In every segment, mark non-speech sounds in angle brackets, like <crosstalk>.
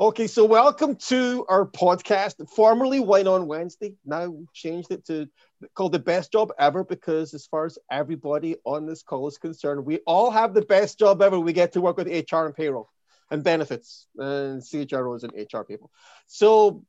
Okay, so welcome to our podcast, formerly Wine on Wednesday. Now we changed it to called the best job ever because, as far as everybody on this call is concerned, we all have the best job ever. We get to work with HR and payroll and benefits and CHROs and HR people. So,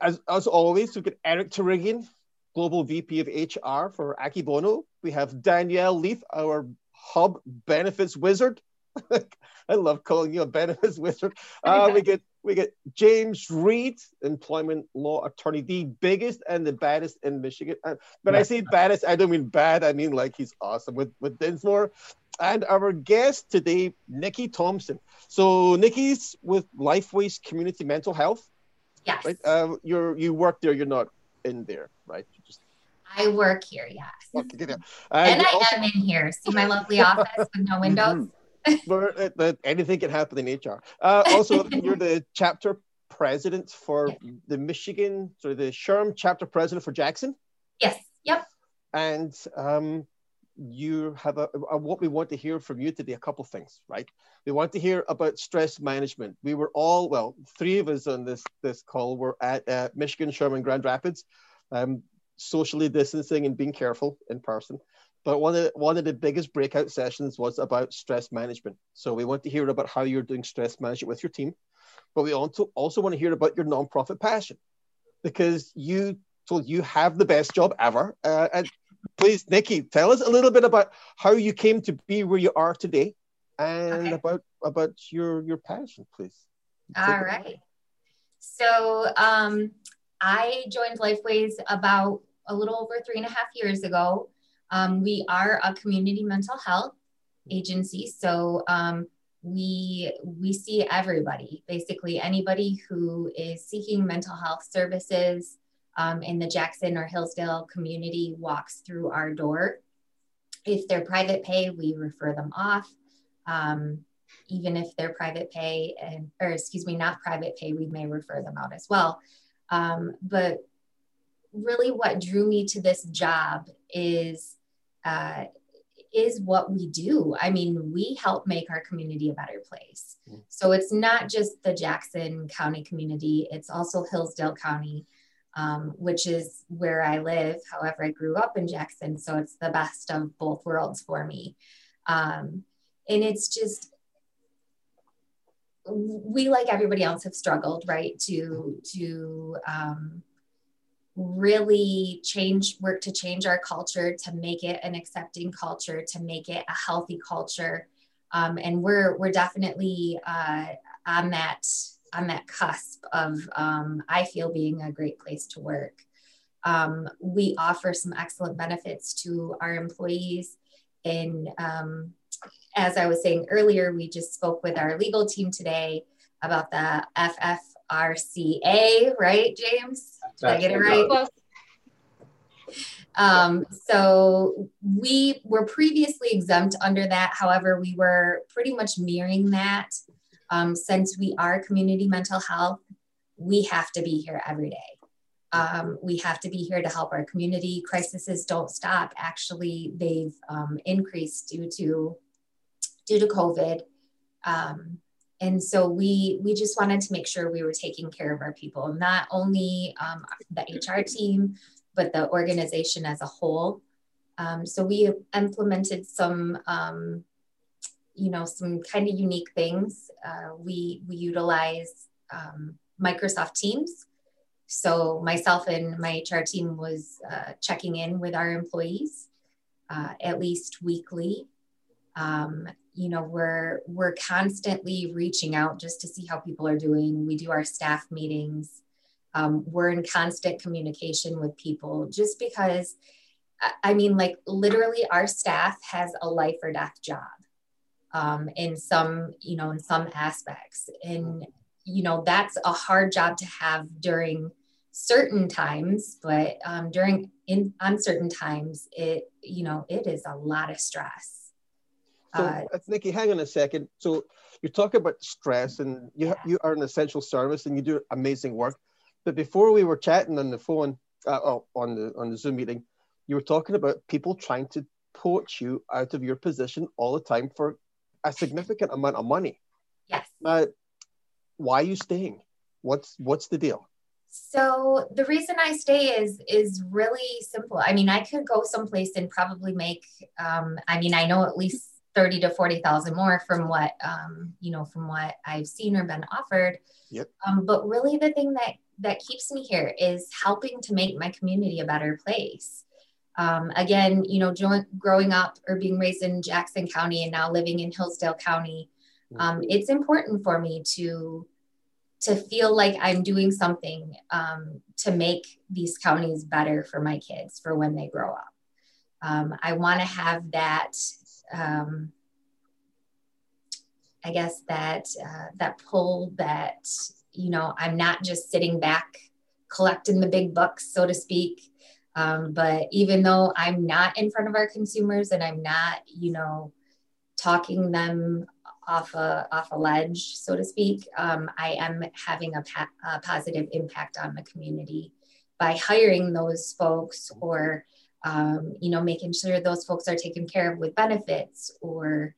as, as always, we get Eric Turigian, Global VP of HR for Akebono. We have Danielle Leith, our Hub Benefits Wizard. <laughs> I love calling you a benefits <laughs> wizard. Uh, we get we get James Reed, employment law attorney, the biggest and the baddest in Michigan. And when I say <laughs> baddest, I don't mean bad. I mean like he's awesome with with Dinsmore. And our guest today, Nikki Thompson. So Nikki's with Lifeways Community Mental Health. Yes. Right. Uh, you're you work there. You're not in there, right? You just I work here. Yes. okay, yeah. Uh, and I also- am in here. See my lovely office with no windows. <laughs> Uh, anything can happen in HR. Uh, also, you're the <laughs> chapter president for the Michigan, sorry, the SHRM chapter president for Jackson, Yes. Yep. and um, you have a, a- what we want to hear from you today. A couple things, right? We want to hear about stress management. We were all well, three of us on this this call were at uh, Michigan Sherman Grand Rapids, um, socially distancing and being careful in person. But one of the, one of the biggest breakout sessions was about stress management. So we want to hear about how you're doing stress management with your team, but we also also want to hear about your nonprofit passion, because you told you have the best job ever. Uh, and please, Nikki, tell us a little bit about how you came to be where you are today, and Okay. about about your your passion, please. All right. So um, I joined Lifeways about a little over three and a half years ago. Um, we are a community mental health agency, so um, we we see everybody, basically anybody who is seeking mental health services um, in the Jackson or Hillsdale community walks through our door. If they're private pay, we refer them off. Um, even if they're private pay and or excuse me not private pay we may refer them out as well um, but really what drew me to this job is uh, is what we do. I mean we help make our community a better place. Mm. so it's not just the jackson county community it's also hillsdale county um, which is where i live however i grew up in jackson so it's the best of both worlds for me. Um, and it's just we like everybody else have struggled right to to um, really change work to change our culture to make it an accepting culture to make it a healthy culture. Um, and we're we're definitely uh, on that on that cusp of um, i feel being a great place to work. Um, we offer some excellent benefits to our employees and um, as I was saying earlier, we just spoke with our legal team today about the FFRCA, right, James? Did I get it right? Um, so we were previously exempt under that. However, we were pretty much mirroring that. Um, since we are community mental health, we have to be here every day. Um, we have to be here to help our community. Crises don't stop. Actually, they've um, increased due to due to COVID. And so we we just wanted to make sure we were taking care of our people, not only um, the HR team, but the organization as a whole. Um, so we implemented some, um, you know, some kind of unique things. Uh, we we utilize um, Microsoft Teams. So myself and my HR team was uh, checking in with our employees uh, at least weekly. Um, you know, we're we're constantly reaching out just to see how people are doing. We do our staff meetings. Um, we're in constant communication with people just because I- mean, like literally, our staff has a life or death job um, in some, you know, in some aspects, and you know that's a hard job to have during certain times, but um, during in uncertain times, it you know it is a lot of stress. So, Uh, uh, Nikki, hang on a second. So, you talk about stress, and you Yeah. you are an essential service, and you do amazing work. But before we were chatting on the phone, uh, oh, on the on the Zoom meeting, you were talking about people trying to poach you out of your position all the time for a significant amount of money. yes. Now, why are you staying? What's what's the deal? So the reason I stay is is really simple. I mean, I could go someplace and probably make. Um, I mean, I know at least thirty to forty thousand more from what um, you know from what I've seen or been offered. Yep. Um, but really, the thing that that keeps me here is helping to make my community a better place. Um, again, you know, growing up or being raised in Jackson County and now living in Hillsdale County, um, mm-hmm. it's important for me to to feel like I'm doing something um, to make these counties better for my kids for when they grow up. Um, I want to have that, um, I guess that uh, that pull that you know I'm not just sitting back collecting the big bucks, so to speak. Um, but even though I'm not in front of our consumers and I'm not, you know, talking them off a off a ledge, so to speak, um, I am having a, pa- a, positive impact on the community by hiring those folks or um, you know making sure those folks are taken care of with benefits or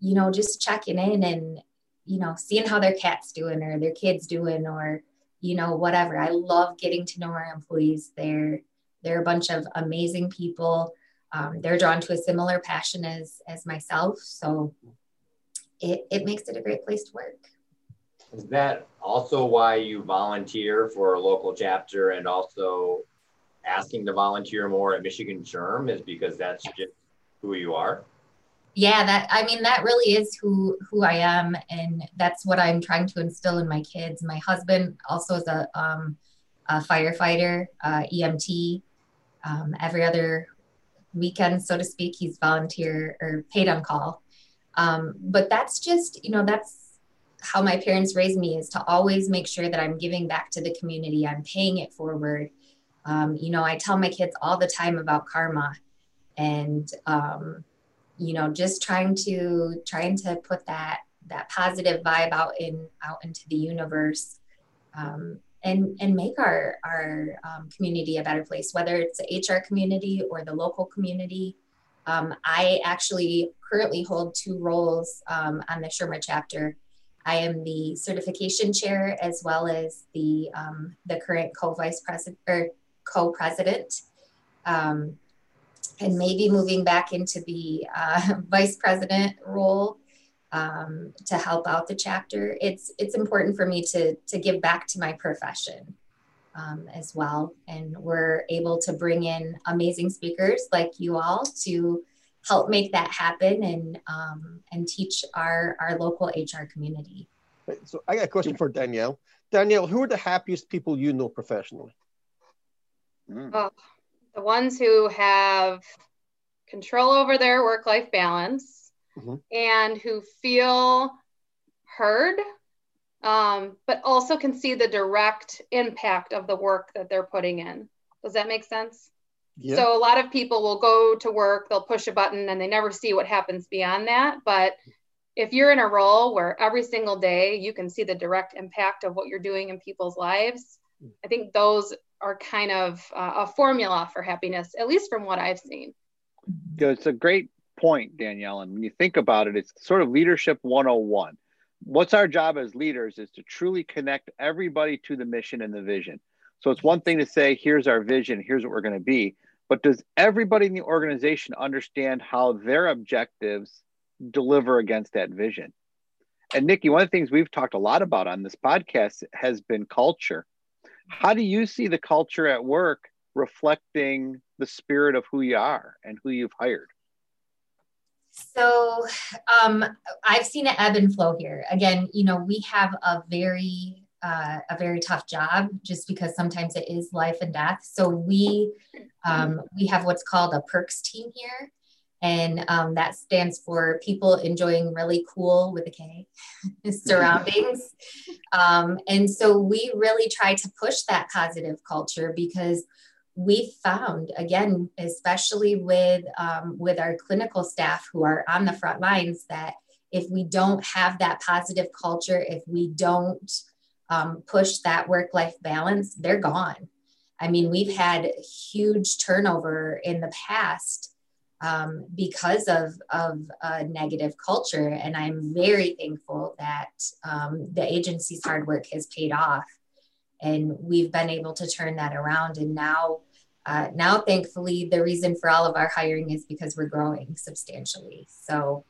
you know just checking in and you know seeing how their cat's doing or their kids doing or you know whatever. I love getting to know our employees. They're they're a bunch of amazing people. Um, they're drawn to a similar passion as as myself, so it, it makes it a great place to work. Is that also why you volunteer for a local chapter and also asking to volunteer more at Michigan SHRM is because that's just who you are? Yeah, that I mean that really is who who I am, and that's what I'm trying to instill in my kids. My husband also is a, um, a firefighter, uh, EMT. Um, every other weekend, so to speak, he's volunteer or paid on call. Um, but that's just, you know, that's how my parents raised me is to always make sure that I'm giving back to the community. I'm paying it forward. Um, you know, I tell my kids all the time about karma and, um, you know, just trying to, trying to put that, that positive vibe out in, out into the universe. Um, and, and make our, our um, community a better place, whether it's the HR community or the local community. Um, I actually currently hold two roles um, on the SHRM chapter. I am the certification chair as well as the um, the current co-vice president or co-president, um, and maybe moving back into the uh, <laughs> vice president role um, to help out the chapter. It's it's important for me to to give back to my profession um, as well. And we're able to bring in amazing speakers like you all to help make that happen and um, and teach our our local HR community. So I got a question for Danielle. Danielle, who are the happiest people you know professionally? Mm. Oh, the ones who have control over their work life balance mm-hmm. and who feel heard um, but also can see the direct impact of the work that they're putting in. Does that make sense? Yeah. So a lot of people will go to work, they'll push a button and they never see what happens beyond that. But if you're in a role where every single day you can see the direct impact of what you're doing in people's lives, I think those are kind of uh, a formula for happiness, at least from what I've seen. Yeah, it's a great point, Danielle. And when you think about it, it's sort of leadership 101 what's our job as leaders is to truly connect everybody to the mission and the vision. So it's one thing to say, here's our vision, here's what we're going to be. But does everybody in the organization understand how their objectives deliver against that vision? And Nikki, one of the things we've talked a lot about on this podcast has been culture. How do you see the culture at work reflecting the spirit of who you are and who you've hired? So um, I've seen an ebb and flow here. Again, you know, we have a very uh, a very tough job just because sometimes it is life and death. So we um, we have what's called a perks team here, and um, that stands for people enjoying really cool with a K <laughs> surroundings. Um, and so we really try to push that positive culture because we found again especially with um, with our clinical staff who are on the front lines that if we don't have that positive culture if we don't um, push that work life balance they're gone i mean we've had huge turnover in the past um, because of, of a negative culture. And I'm very thankful that um, the agency's hard work has paid off. And we've been able to turn that around. And now, uh, now thankfully, the reason for all of our hiring is because we're growing substantially. So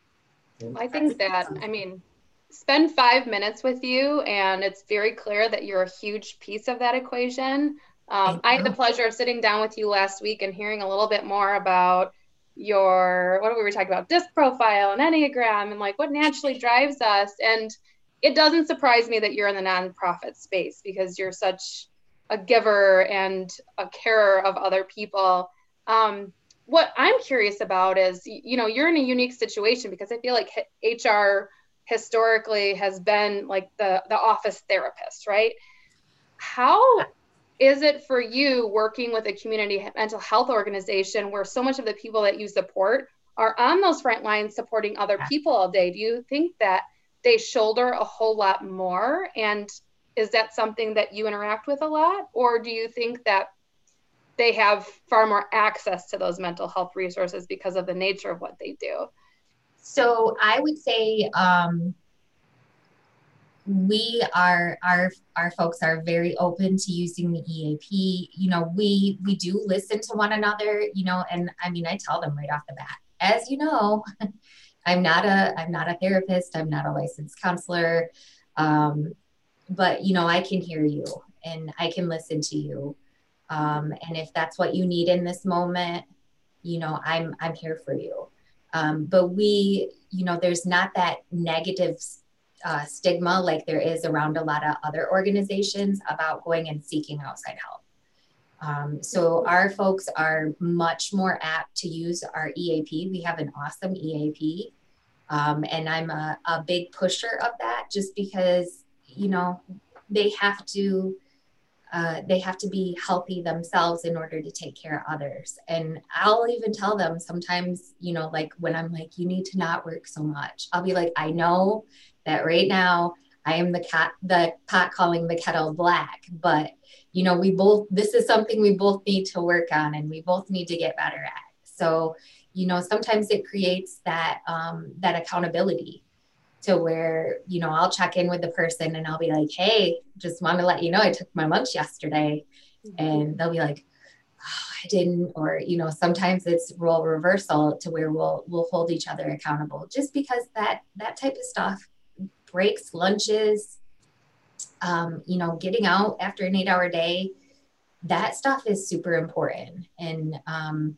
I think that, I mean, spend five minutes with you, and it's very clear that you're a huge piece of that equation. Um, I had the pleasure of sitting down with you last week and hearing a little bit more about your what we were talking about? Disc profile and enneagram and like what naturally drives us. And it doesn't surprise me that you're in the nonprofit space because you're such a giver and a carer of other people. Um, what i'm curious about is you know you're in a unique situation because i feel like hr historically has been like the the office therapist right? How is it for you working with a community mental health organization where so much of the people that you support are on those front lines supporting other people all day? Do you think that they shoulder a whole lot more? And is that something that you interact with a lot? Or do you think that they have far more access to those mental health resources because of the nature of what they do? So I would say um, we are our our folks are very open to using the EAP. You know, we we do listen to one another, you know, and I mean I tell them right off the bat, as you know, <laughs> I'm not a I'm not a therapist, I'm not a licensed counselor. Um, but you know, I can hear you and I can listen to you. Um, and if that's what you need in this moment, you know, I'm I'm here for you. Um, but we, you know, there's not that negative uh, stigma like there is around a lot of other organizations about going and seeking outside help. Um, so our folks are much more apt to use our EAP. We have an awesome EAP. Um, and I'm a, a big pusher of that just because, you know, they have to uh, they have to be healthy themselves in order to take care of others. And I'll even tell them sometimes, you know, like when I'm like, you need to not work so much, I'll be like, I know that right now I am the cat, the pot calling the kettle black, but you know, we both, this is something we both need to work on and we both need to get better at. So, you know, sometimes it creates that, um, that accountability to where, you know, I'll check in with the person and I'll be like, Hey, just want to let you know, I took my lunch yesterday mm-hmm. and they'll be like, oh, I didn't, or, you know, sometimes it's role reversal to where we'll, we'll hold each other accountable just because that, that type of stuff breaks, lunches, um, you know, getting out after an eight hour day, that stuff is super important. And, um,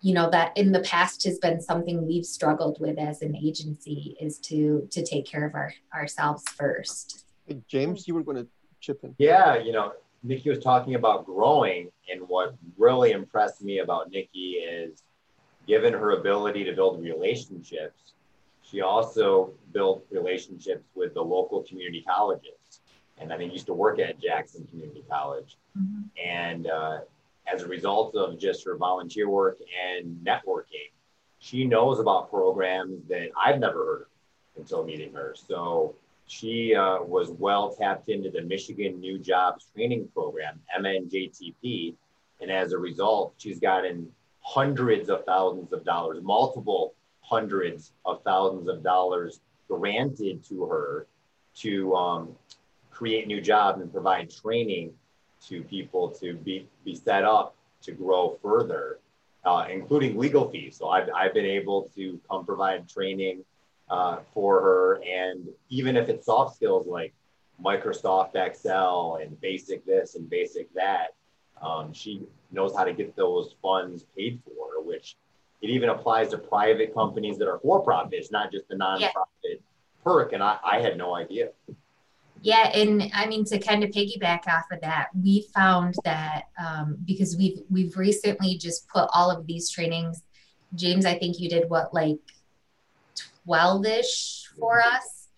you know, that in the past has been something we've struggled with as an agency is to, to take care of our, ourselves first. Hey, James, you were going to chip in. Yeah. You know, Nikki was talking about growing and what really impressed me about Nikki is given her ability to build relationships, she also built relationships with the local community colleges. And I think used to work at Jackson Community College. Mm-hmm. And uh, as a result of just her volunteer work and networking, she knows about programs that I've never heard of until meeting her. So she uh, was well tapped into the Michigan New Jobs Training Program, MNJTP. And as a result, she's gotten hundreds of thousands of dollars, multiple hundreds of thousands of dollars granted to her to um, create new jobs and provide training to people to be, be set up to grow further, uh, including legal fees. So I've, I've been able to come provide training uh, for her. And even if it's soft skills like Microsoft Excel and basic this and basic that, um, she knows how to get those funds paid for, which it even applies to private companies that are for profit. It's not just the nonprofit yeah. perk. And I, I had no idea. Yeah, and I mean to kind of piggyback off of that, we found that um, because we've we've recently just put all of these trainings. James, I think you did what like twelve ish for mm-hmm. us,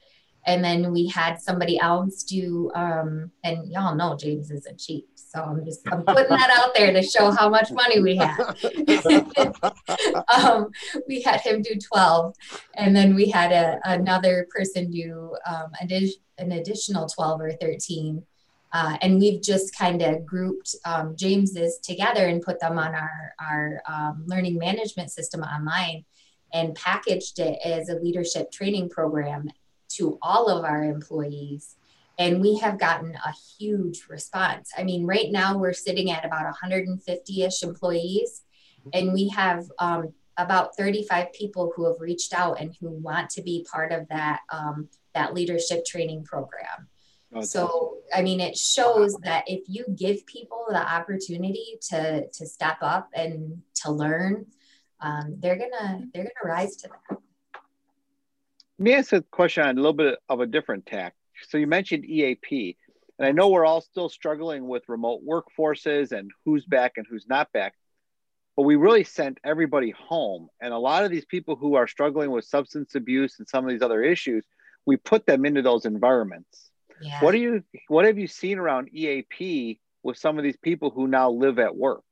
and then we had somebody else do. Um, and y'all know James isn't cheap, so I'm just I'm putting that out there to show how much money we have. <laughs> um, we had him do 12, and then we had a, another person do um, an additional 12 or 13. Uh, and we've just kind of grouped um, James's together and put them on our, our um, learning management system online and packaged it as a leadership training program to all of our employees. And we have gotten a huge response. I mean, right now we're sitting at about 150 ish employees, and we have um, about 35 people who have reached out and who want to be part of that, um, that leadership training program. Oh, so i mean it shows that if you give people the opportunity to to step up and to learn um, they're gonna they're gonna rise to that let me ask a question on a little bit of a different tack so you mentioned eap and i know we're all still struggling with remote workforces and who's back and who's not back but we really sent everybody home and a lot of these people who are struggling with substance abuse and some of these other issues we put them into those environments yeah. What do you what have you seen around EAP with some of these people who now live at work?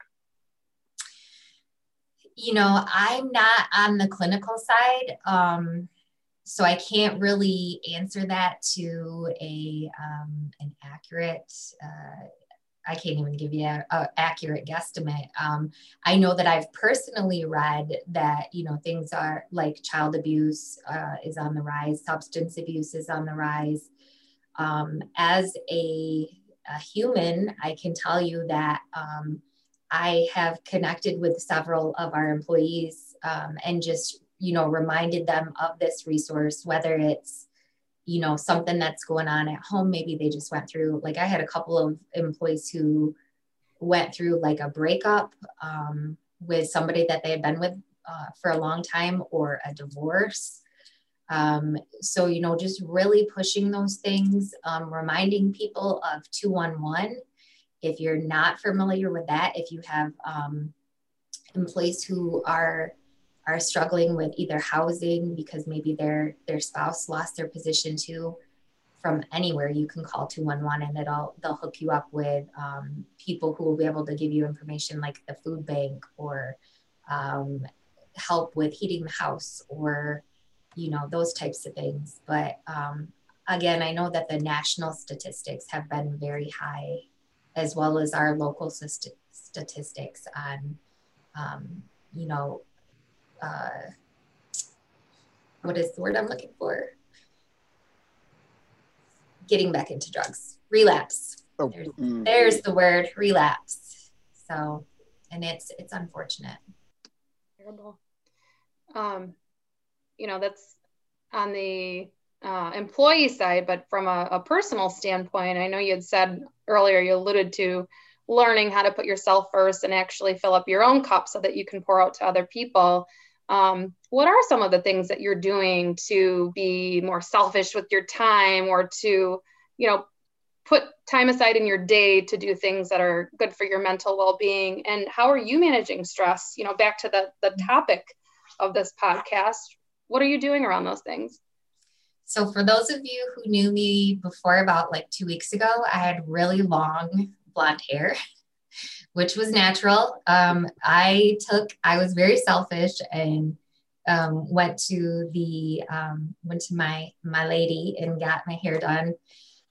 You know, I'm not on the clinical side. Um, so I can't really answer that to a um, an accurate. Uh, I can't even give you an accurate guesstimate. Um, I know that I've personally read that you know things are like child abuse uh, is on the rise, substance abuse is on the rise, um, as a, a, human, I can tell you that um, I have connected with several of our employees um, and just, you know, reminded them of this resource, whether it's, you know, something that's going on at home. Maybe they just went through, like, I had a couple of employees who went through like a breakup um, with somebody that they had been with uh, for a long time or a divorce. Um, so, you know, just really pushing those things, um, reminding people of 211. If you're not familiar with that, if you have um, employees who are are struggling with either housing because maybe their their spouse lost their position too, from anywhere you can call 211 and it'll they'll hook you up with um, people who will be able to give you information like the food bank or um, help with heating the house or you know, those types of things. But um, again, I know that the national statistics have been very high, as well as our local st- statistics on, um, you know, uh, what is the word I'm looking for? Getting back into drugs, relapse. Oh. There's, mm. there's the word relapse. So, and it's it's unfortunate. Terrible. Um, you know that's on the uh, employee side, but from a, a, personal standpoint, I know you had said earlier, you alluded to learning how to put yourself first and actually fill up your own cup so that you can pour out to other people. Um, what are some of the things that you're doing to be more selfish with your time or to, you know, put time aside in your day to do things that are good for your mental well-being? And how are you managing stress? You know back to the the topic of this podcast what are you doing around those things? So, for those of you who knew me before about like two weeks ago, I had really long blonde hair, <laughs> which was natural. Um, I took, I was very selfish and um, went to the um, went to my my lady and got my hair done.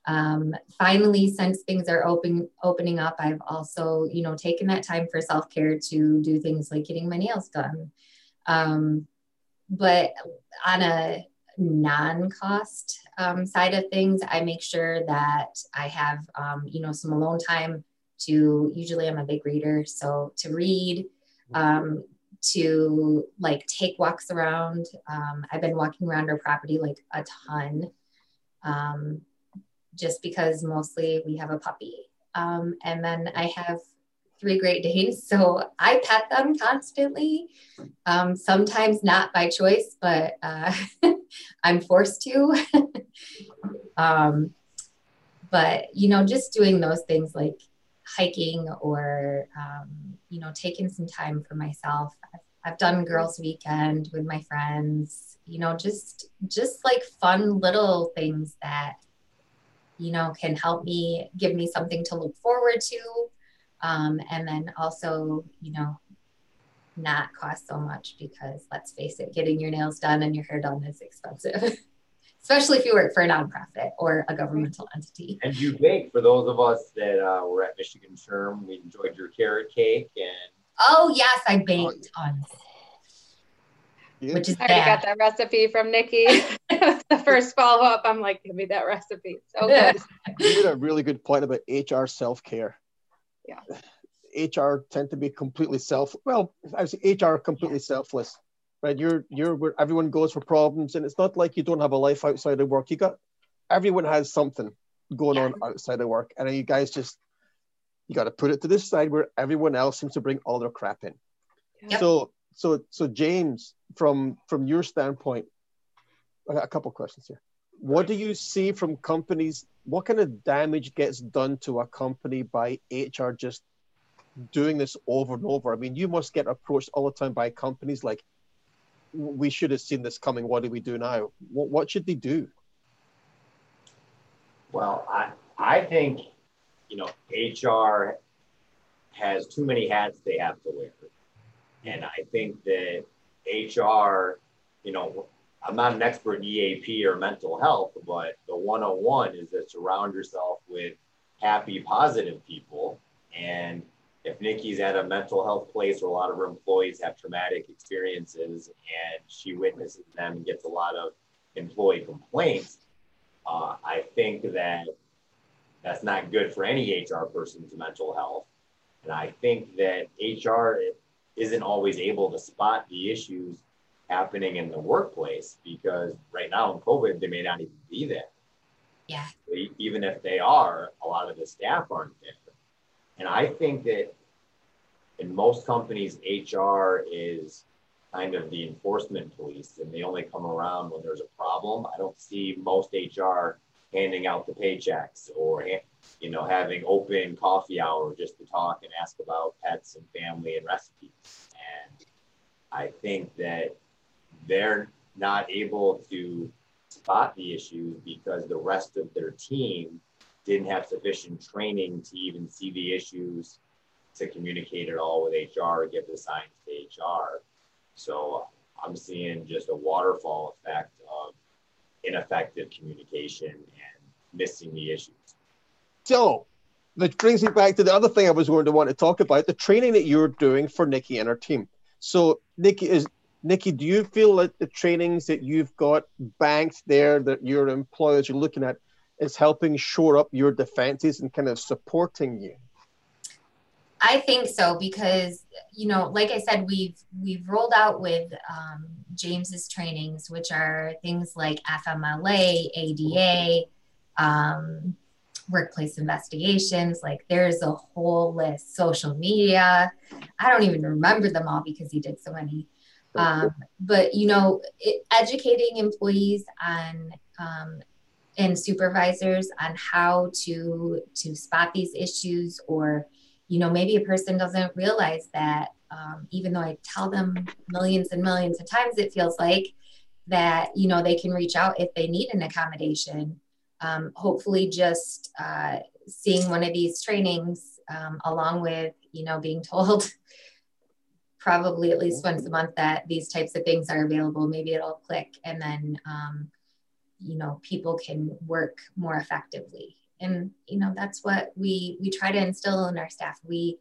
Um, finally, since things are open opening up, I've also you know taken that time for self care to do things like getting my nails done. Um, but on a non-cost um, side of things, I make sure that I have, you know, some alone time to. Usually, I'm a big reader, so to read, um, to like take walks around. Um, I've been walking around our property like a ton, um, just because mostly we have a puppy, um, and then I have three Great Danes, <laughs> So I pet them constantly, um, sometimes not by choice, but uh, <laughs> I'm forced to. <laughs> um, but, you know, just doing those things like hiking or, um, you know, taking some time for myself. I've, I've done girls weekend with my friends, you know, just, just like fun little things that, you know, can help me give me something to look forward to um, and then also, you know, not cost so much because let's face it, getting your nails done and your hair done is expensive. <laughs> especially if you work for a nonprofit or a governmental entity. And you bake for those of us that uh, were at Michigan SHRM. We enjoyed your carrot cake and. Oh yes, I baked tons. Yeah. Which is I already bad. got that recipe from Nikki. <laughs> <laughs> the first follow up, I'm like, give me that recipe. So <laughs> good. You made a really good point about HR self care. Yeah. HR tend to be completely self. Well, I say HR completely yeah. selfless, right? You're you're where everyone goes for problems, and it's not like you don't have a life outside of work. You got everyone has something going yeah. on outside of work, and you guys just you got to put it to this side where everyone else seems to bring all their crap in. Yep. So so so James, from from your standpoint, I got a couple questions here. What do you see from companies? What kind of damage gets done to a company by HR just doing this over and over? I mean, you must get approached all the time by companies like, "We should have seen this coming. What do we do now?" What what should they do? Well, I I think you know HR has too many hats they have to wear and I think that HR, you know, I'm not an expert in EAP or mental health, but the 101 is to surround yourself with happy, positive people. And if Nikki's at a mental health place where a lot of her employees have traumatic experiences and she witnesses them and gets a lot of employee complaints, uh, I think that that's not good for any HR person's mental health. And I think that HR isn't always able to spot the issues happening in the workplace because right now in COVID, they may not even be there. Yeah. Even if they are, a lot of the staff aren't there. And I think that in most companies, HR is kind of the enforcement police and they only come around when there's a problem. I don't see most HR handing out the paychecks or you know having open coffee hour just to talk and ask about pets and family and recipes and i think that they're not able to spot the issues because the rest of their team didn't have sufficient training to even see the issues to communicate it all with hr or give the signs to hr so i'm seeing just a waterfall effect of ineffective communication and missing the issues. So, that brings me back to the other thing I was going to want to talk about the training that you're doing for Nikki and her team. So, Nikki is Nikki, do you feel that the trainings that you've got banked there that your employers are looking at is helping shore up your defenses and kind of supporting you? I think so because you know, like I said, we've we've rolled out with um, James's trainings, which are things like FMLA, ADA, um, workplace investigations. Like there's a whole list. Social media. I don't even remember them all because he did so many. Um, but you know, it, educating employees on um, and supervisors on how to to spot these issues or you know maybe a person doesn't realize that um, even though i tell them millions and millions of times it feels like that you know they can reach out if they need an accommodation. Um, hopefully just uh, seeing one of these trainings um, along with you know being told <laughs> probably at least once a month that these types of things are available maybe it'll click and then um, you know people can work more effectively. And you know that's what we we try to instill in our staff. We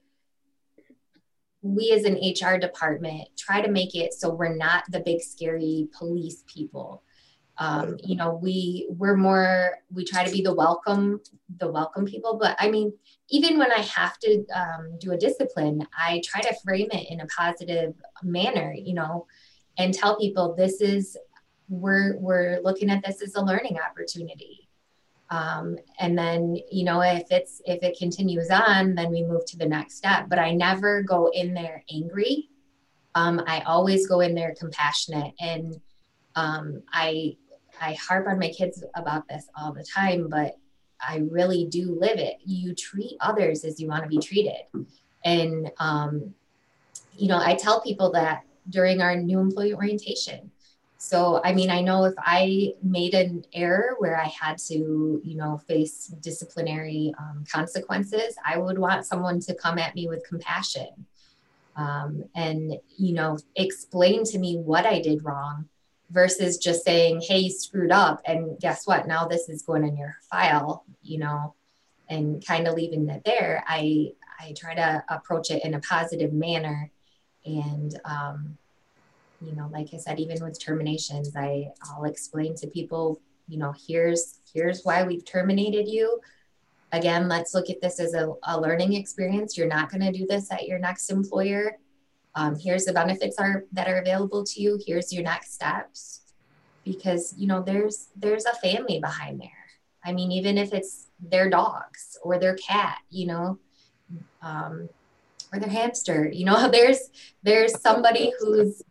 we as an hr department try to make it so we're not the big scary police people. Um, you know we we're more we try to be the welcome the welcome people. But i mean even when i have to um, do a discipline i try to frame it in a positive manner you know and tell people this is we're we're looking at this as a learning opportunity um, and then you know if it's if it continues on then we move to the next step but i never go in there angry um, i always go in there compassionate and um, i I harp on my kids about this all the time, but I really do live it. You treat others as you want to be treated. And, um, you know, I tell people that during our new employee orientation. So, I mean, I know if I made an error where I had to, you know, face disciplinary um, consequences, I would want someone to come at me with compassion um, and, you know, explain to me what I did wrong versus just saying, hey, you screwed up. And guess what? Now this is going in your file, you know, and kind of leaving it there. I, I try to approach it in a positive manner. And, um, you know, like I said, even with terminations, I, I'll explain to people, you know, here's, here's why we've terminated you. Again, let's look at this as a, a learning experience. You're not going to do this at your next employer um, here's the benefits are that are available to you here's your next steps because you know there's there's a family behind there i mean even if it's their dogs or their cat you know um, or their hamster you know <laughs> there's there's somebody who's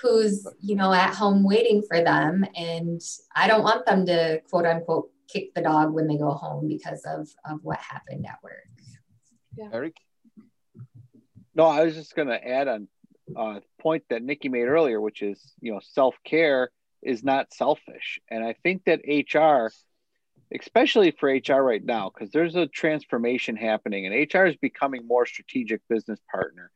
who's you know at home waiting for them and i don't want them to quote unquote kick the dog when they go home because of of what happened at work yeah. eric no, I was just going to add on a point that Nikki made earlier, which is, you know, self care is not selfish. And I think that HR, especially for HR right now, because there's a transformation happening and HR is becoming more strategic business partner.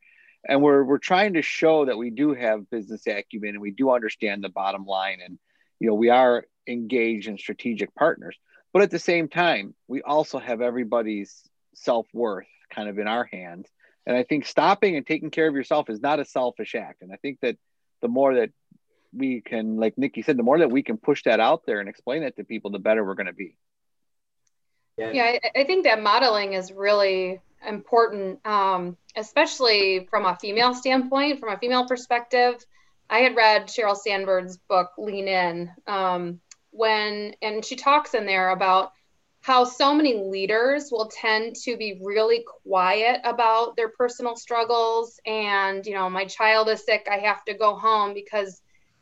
And we're, we're trying to show that we do have business acumen and we do understand the bottom line. And, you know, we are engaged in strategic partners. But at the same time, we also have everybody's self worth kind of in our hands. And I think stopping and taking care of yourself is not a selfish act. And I think that the more that we can, like Nikki said, the more that we can push that out there and explain that to people, the better we're going to be. Yeah, yeah I, I, think that modeling is really important, um, especially from a female standpoint, from a female perspective. I had read Sheryl Sandberg's book, Lean In, um, when, and she talks in there about how so many leaders will tend to be really quiet about their personal struggles and you know my child is sick i have to go home because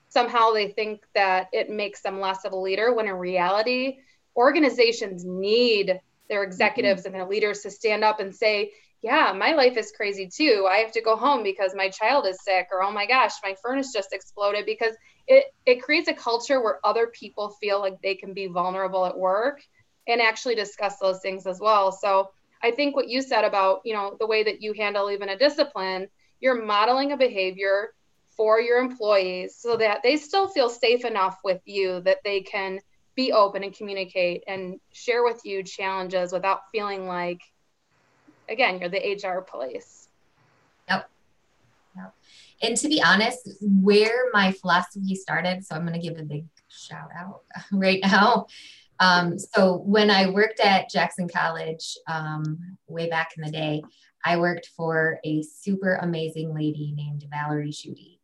somehow they think that it makes them less of a leader when in reality organizations need their executives mm-hmm. and their leaders to stand up and say yeah my life is crazy too i have to go home because my child is sick or oh my gosh my furnace just exploded because it it creates a culture where other people feel like they can be vulnerable at work and actually discuss those things as well. So I think what you said about, you know, the way that you handle even a discipline, you're modeling a behavior for your employees so that they still feel safe enough with you that they can be open and communicate and share with you challenges without feeling like again, you're the HR police. Yep. Yep. And to be honest, where my philosophy started, so I'm going to give a big shout out <laughs> right now um, so when I worked at Jackson College um, way back in the day, I worked for a super amazing lady named Valerie Schutte.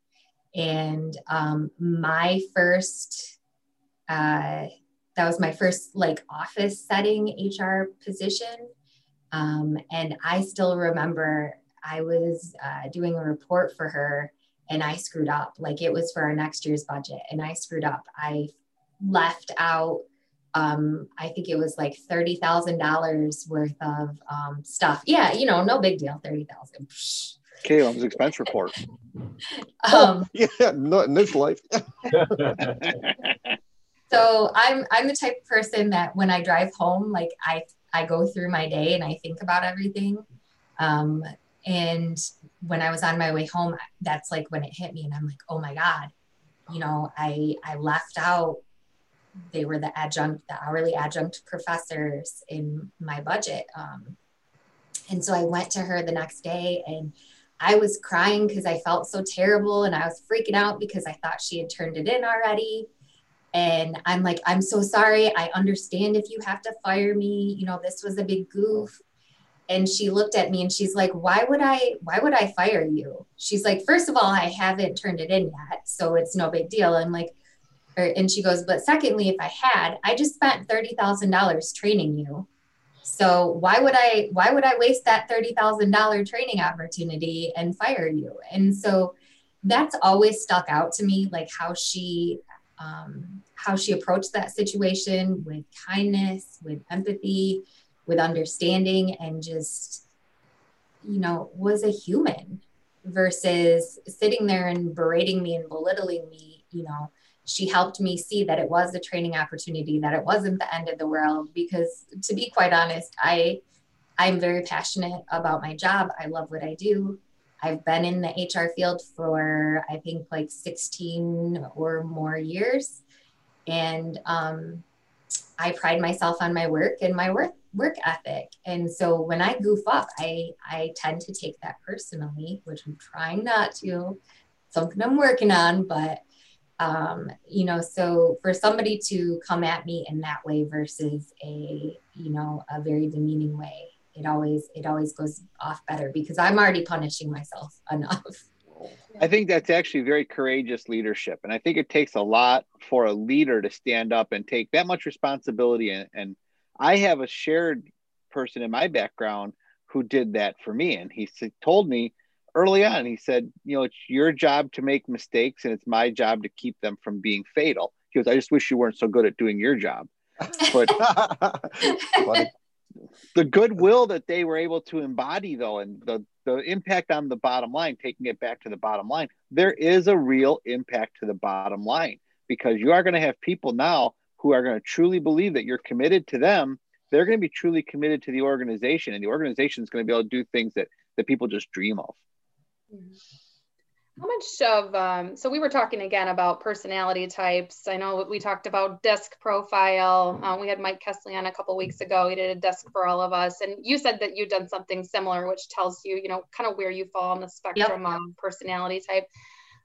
And um, my first, uh, that was my first like office setting HR position. Um, and I still remember I was uh, doing a report for her and I screwed up. Like it was for our next year's budget and I screwed up. I left out um, I think it was like thirty thousand dollars worth of um, stuff. Yeah, you know, no big deal, thirty thousand. Caleb's expense report. <laughs> um, <laughs> yeah, not in this life. <laughs> so I'm I'm the type of person that when I drive home, like I I go through my day and I think about everything. Um, and when I was on my way home, that's like when it hit me, and I'm like, oh my god, you know, I I left out they were the adjunct, the hourly adjunct professors in my budget. Um, and so I went to her the next day and I was crying because I felt so terrible and I was freaking out because I thought she had turned it in already. And I'm like, I'm so sorry. I understand if you have to fire me. You know, this was a big goof. And she looked at me and she's like, Why would I why would I fire you? She's like, First of all, I haven't turned it in yet. So it's no big deal. I'm like, or, and she goes, but secondly, if I had, I just spent $30,000 training you. So why would I, why would I waste that $30,000 training opportunity and fire you? And so that's always stuck out to me, like how she, um, how she approached that situation with kindness, with empathy, with understanding, and just, you know, was a human versus sitting there and berating me and belittling me, you know, she helped me see that it was a training opportunity that it wasn't the end of the world because to be quite honest i i'm very passionate about my job. I love what i do. I've been in the HR field for, I think, like 16 or more years. And um, I pride myself on my work and my work work ethic. And so when I goof up, I I tend to take that personally, which I'm trying not to. Something I'm working on, but um, you know, so for somebody to come at me in that way versus a, you know, a very demeaning way, it always it always goes off better because I'm already punishing myself <laughs> enough. I think that's actually very courageous leadership. And I think it takes a lot for a leader to stand up and take that much responsibility. And, and I have a shared person in my background who did that for me. And he told me early on, he said, You know, it's your job to make mistakes and it's my job to keep them from being fatal. He goes, I just wish you weren't so good at doing your job. But <laughs> the goodwill that they were able to embody though and the the impact on the bottom line taking it back to the bottom line there is a real impact to the bottom line because you are going to have people now who are going to truly believe that you're committed to them they're going to be truly committed to the organization and the organization is going to be able to do things that that people just dream of mm-hmm. How much of, um, so we were talking again about personality types. I know we talked about DISC profile. Uh, we had Mike Kesley on a couple weeks ago. He did a DISC for all of us. And you said that you've done something similar, which tells you, you know, kind of where you fall on the spectrum yep. of personality type.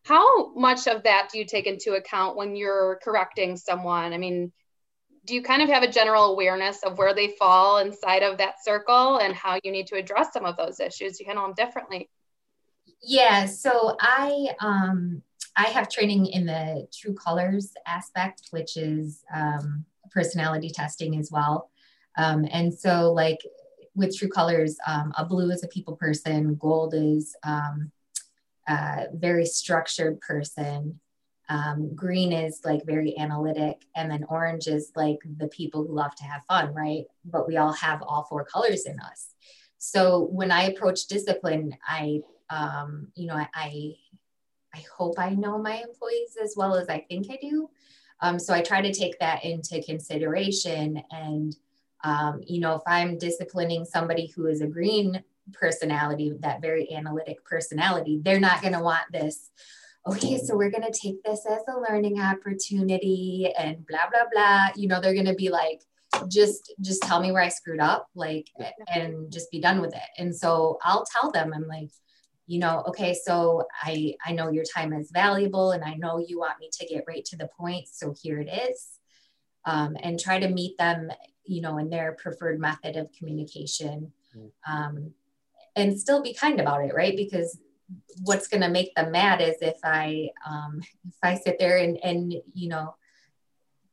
How much of that do you take into account when you're correcting someone? I mean, do you kind of have a general awareness of where they fall inside of that circle and how you need to address some of those issues? You handle them differently. Yeah, so I um, I have training in the True Colors aspect, which is um, personality testing as well. Um, and so, like with True Colors, um, a blue is a people person, gold is um, a very structured person, um, green is like very analytic, and then orange is like the people who love to have fun, right? But we all have all four colors in us. So when I approach discipline, I um, you know, I, I, hope I know my employees as well as I think I do. Um, so I try to take that into consideration. And, um, you know, if I'm disciplining somebody who is a green personality, that very analytic personality, they're not going to want this. Okay, so we're going to take this as a learning opportunity and blah, blah, blah. You know, they're going to be like, just just tell me where I screwed up, like, and just be done with it. And so I'll tell them, I'm like, you know okay so i i know your time is valuable and i know you want me to get right to the point so here it is. Um, and try to meet them you know in their preferred method of communication. Mm. um, and still be kind about it right? Because what's going to make them mad is if i um, if i sit there and and you know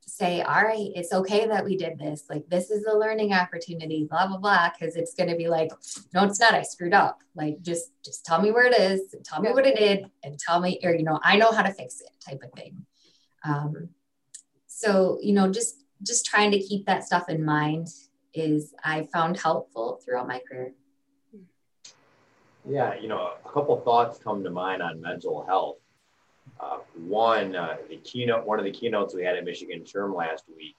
say, all right, it's okay that we did this. Like, this is a learning opportunity, blah, blah, blah. Cause it's going to be like, no, it's not. I screwed up. Like, just, just tell me where it is, tell me what it did, and tell me, or, you know, I know how to fix it type of thing. Um, so, you know, just, just trying to keep that stuff in mind is I found helpful throughout my career. Yeah, you know, a couple thoughts come to mind on mental health. Uh, one, uh, the keynote, one of the keynotes we had at Michigan SHRM last week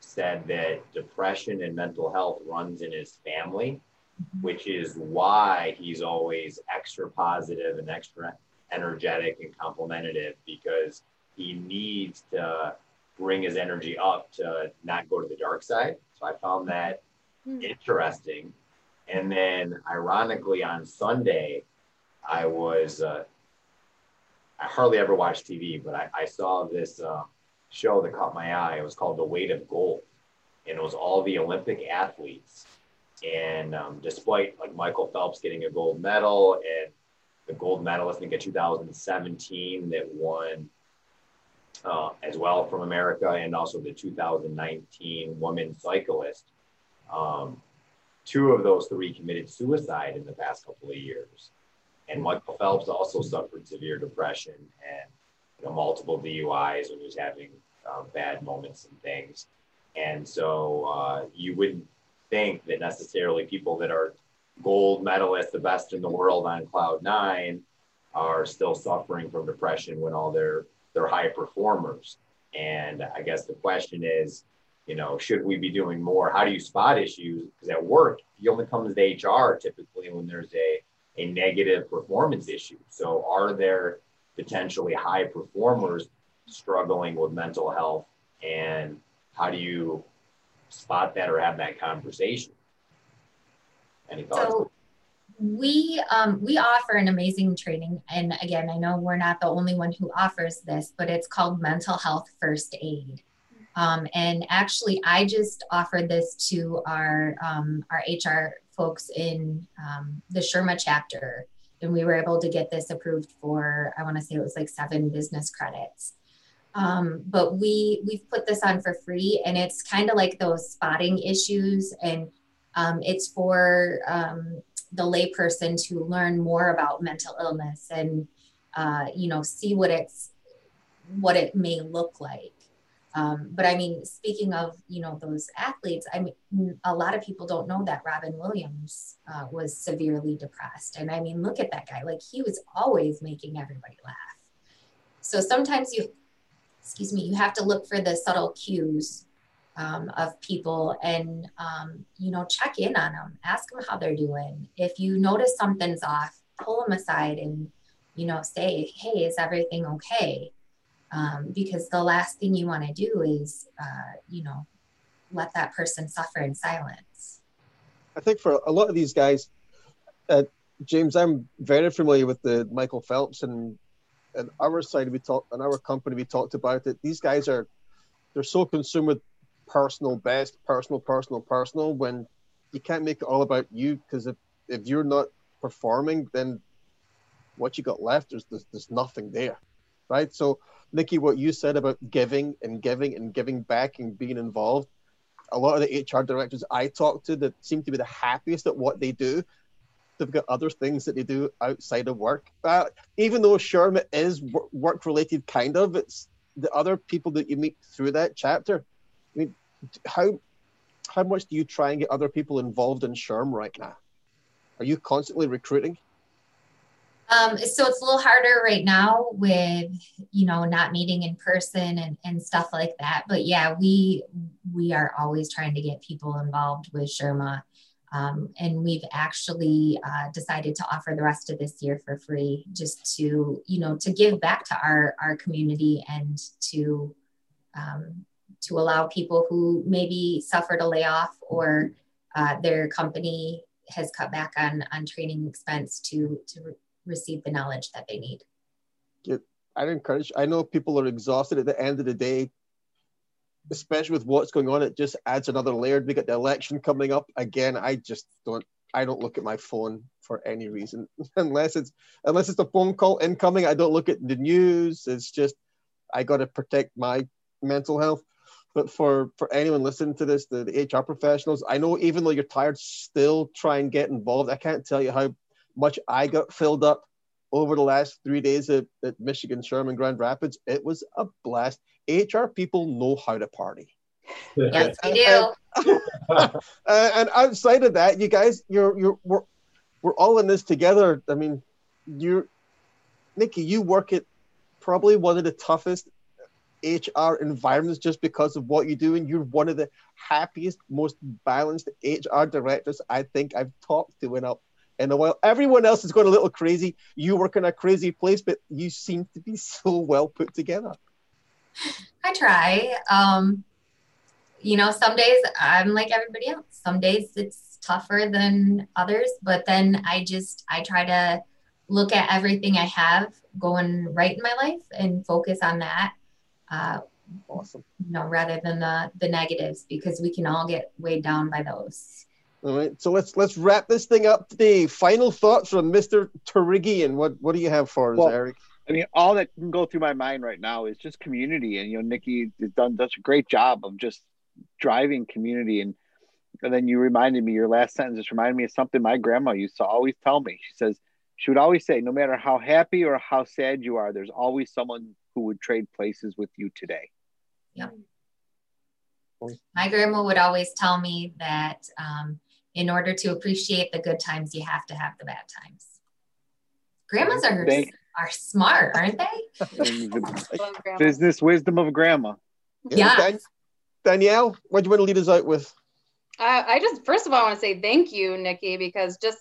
said that depression and mental health runs in his family, mm-hmm. which is why he's always extra positive and extra energetic and complimentative because he needs to bring his energy up to not go to the dark side. So I found that mm-hmm. interesting. And then, ironically, on Sunday, I was uh, I hardly ever watch TV, but I, I saw this uh, show that caught my eye. It was called The Weight of Gold, and it was all the Olympic athletes. And um, despite like Michael Phelps getting a gold medal and the gold medalist, I think in 2017 that won uh, as well from America, and also the 2019 woman cyclist. Um, two of those three committed suicide in the past couple of years. And Michael Phelps also suffered severe depression and you know, multiple DUIs when he was having um, bad moments and things. And so uh, you wouldn't think that necessarily people that are gold medalists, the best in the world on cloud nine, are still suffering from depression when all their they're high performers. And I guess the question is, you know, should we be doing more? How do you spot issues? Because at work, you only come to HR typically when there's a a negative performance issue. So, are there potentially high performers struggling with mental health? And how do you spot that or have that conversation? Any thoughts? So we um, we offer an amazing training, and again, I know we're not the only one who offers this, but it's called Mental Health First Aid. Um, and actually, I just offered this to our um, our HR folks in um, the SHRMA chapter, and we were able to get this approved for I want to say it was like seven business credits. Um, but we we've put this on for free, and it's kind of like those spotting issues, and um, it's for um, the layperson to learn more about mental illness and uh, you know see what it's what it may look like. Um, but I mean, speaking of you know those athletes, I mean, a lot of people don't know that Robin Williams uh, was severely depressed, and I mean, look at that guy; like he was always making everybody laugh. So sometimes you excuse me, you have to look for the subtle cues um, of people and, um, you know, check in on them, ask them how they're doing. If you notice something's off, pull them aside and, you know, say, hey, is everything okay? Um, because the last thing you want to do is, uh, you know, let that person suffer in silence. I think for a lot of these guys, uh, James, I'm very familiar with the Michael Phelps and and our side we talked and our company we talked about it these guys are they're so consumed with personal best personal personal personal when you can't make it all about you because if, if you're not performing then what you got left is there's there's nothing there right so nikki what you said about giving and giving and giving back and being involved a lot of the hr directors i talk to that seem to be the happiest at what they do they've got other things that they do outside of work. Uh, even though SHRMA is work related, kind of, it's the other people that you meet through that chapter. I mean, how how much do you try and get other people involved in SHRM right now? Are you constantly recruiting? Um, so it's a little harder right now with you know not meeting in person and, and stuff like that. But yeah, we we are always trying to get people involved with SHRMA. Um, and we've actually uh, decided to offer the rest of this year for free, just to you know to give back to our our community and to um, to allow people who maybe suffered a layoff or uh, their company has cut back on on training expense to to receive the knowledge that they need. Yeah, I encourage. I know people are exhausted at the end of the day especially with what's going on, it just adds another layer. We got the election coming up again. I just don't. I don't look at my phone for any reason <laughs> unless it's unless it's a phone call incoming. I don't look at the news. It's just I got to protect my mental health. But for for anyone listening to this, the, the HR professionals, I know even though you're tired, still try and get involved. I can't tell you how much I got filled up over the last three days at, at Michigan SHRM in Grand Rapids. It was a blast. HR people know how to party. Yes, they do. <laughs> And, and, outside of that, you guys, you're you're we're, we're all in this together. I mean, you're Nikki, you work at probably one of the toughest HR environments just because of what you do, and you're one of the happiest, most balanced HR directors I think I've talked to in a in a while. Everyone else is going a little crazy. You work in a crazy place, but you seem to be so well put together. I try. Um, you know, some days I'm like everybody else. Some days it's tougher than others, but then I just I try to look at everything I have going right in my life and focus on that. Uh, awesome. You know, rather than the the negatives because we can all get weighed down by those. All right, so let's let's wrap this thing up today. Final thoughts from Mr. Turigian. What what do you have for us, well, Eric? I mean, all that can go through my mind right now is just community, and you know, Nikki has done such a great job of just driving community. And and then you reminded me, your last sentence just reminded me of something my grandma used to always tell me. She says she would always say, no matter how happy or how sad you are, there's always someone who would trade places with you today. Yeah. My grandma would always tell me that um, in order to appreciate the good times, you have to have the bad times. Grandmas are Thank, are smart, aren't they? Business wisdom of grandma. Yeah. Dan- Danielle, what do you want to lead us out with? Uh, I just first of all I want to say thank you, Nikki, because just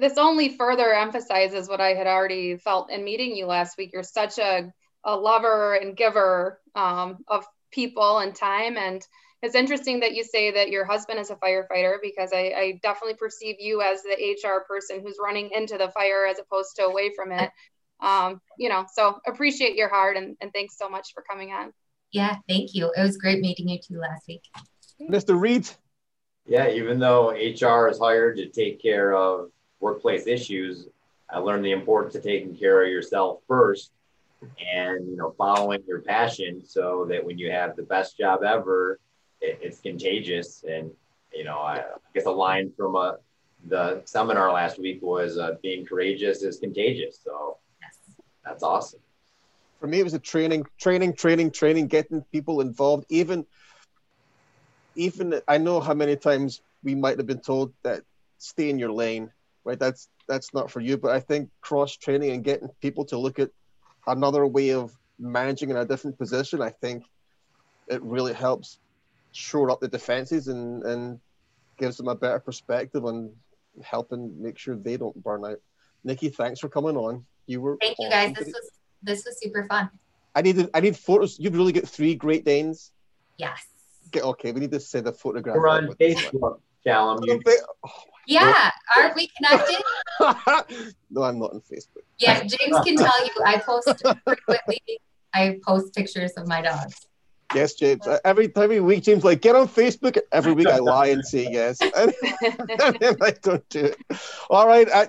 this only further emphasizes what I had already felt in meeting you last week. You're such a, a lover and giver um, of people and time. And it's interesting that you say that your husband is a firefighter because I, I definitely perceive you as the HR person who's running into the fire as opposed to away from it. Um, you know, so appreciate your heart and, and thanks so much for coming on. Yeah, thank you. It was great meeting you too last week. Mr. Reed. Yeah, even though HR is hired to take care of workplace issues, I learned the importance of taking care of yourself first and you know following your passion so that when you have the best job ever it, it's contagious. And you know I, I, guess a line from a, uh, the seminar last week was uh, being courageous is contagious. So yes. that's awesome. For me it was a training training training training getting people involved. Even even i know how many times we might have been told that stay in your lane right? That's that's not for you. But i think cross training and getting people to look at another way of managing in a different position, I think it really helps shore up the defenses and, and gives them a better perspective on helping make sure they don't burn out. Nikki, thanks for coming on. You were thank you guys. This was this was super fun. I need I need photos. You've really got three Great Danes. Yes. Get okay. We need to send a photograph. We're on Facebook, Callum. You, oh yeah, aren't we connected? <laughs> no, I'm not on Facebook. Yeah, James can tell you. I post frequently. I post pictures of my dogs. Yes, James. Uh, every every week, James like get on Facebook. Every week, I lie and say yes, <laughs> and, then I don't do it. All right, I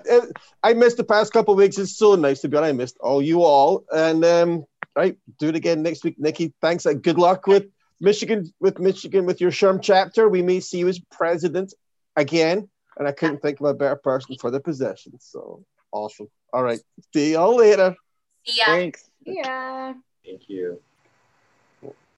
I missed the past couple of weeks. It's so nice to be on. I missed all you all, and um, right, do it again next week, Nikki. Thanks. and good luck with Michigan with Michigan with your SHRM chapter. We may see you as president again and I couldn't think of a better person for the position. So awesome. All right. See y'all later. See ya. Thanks. Yeah. Thank you.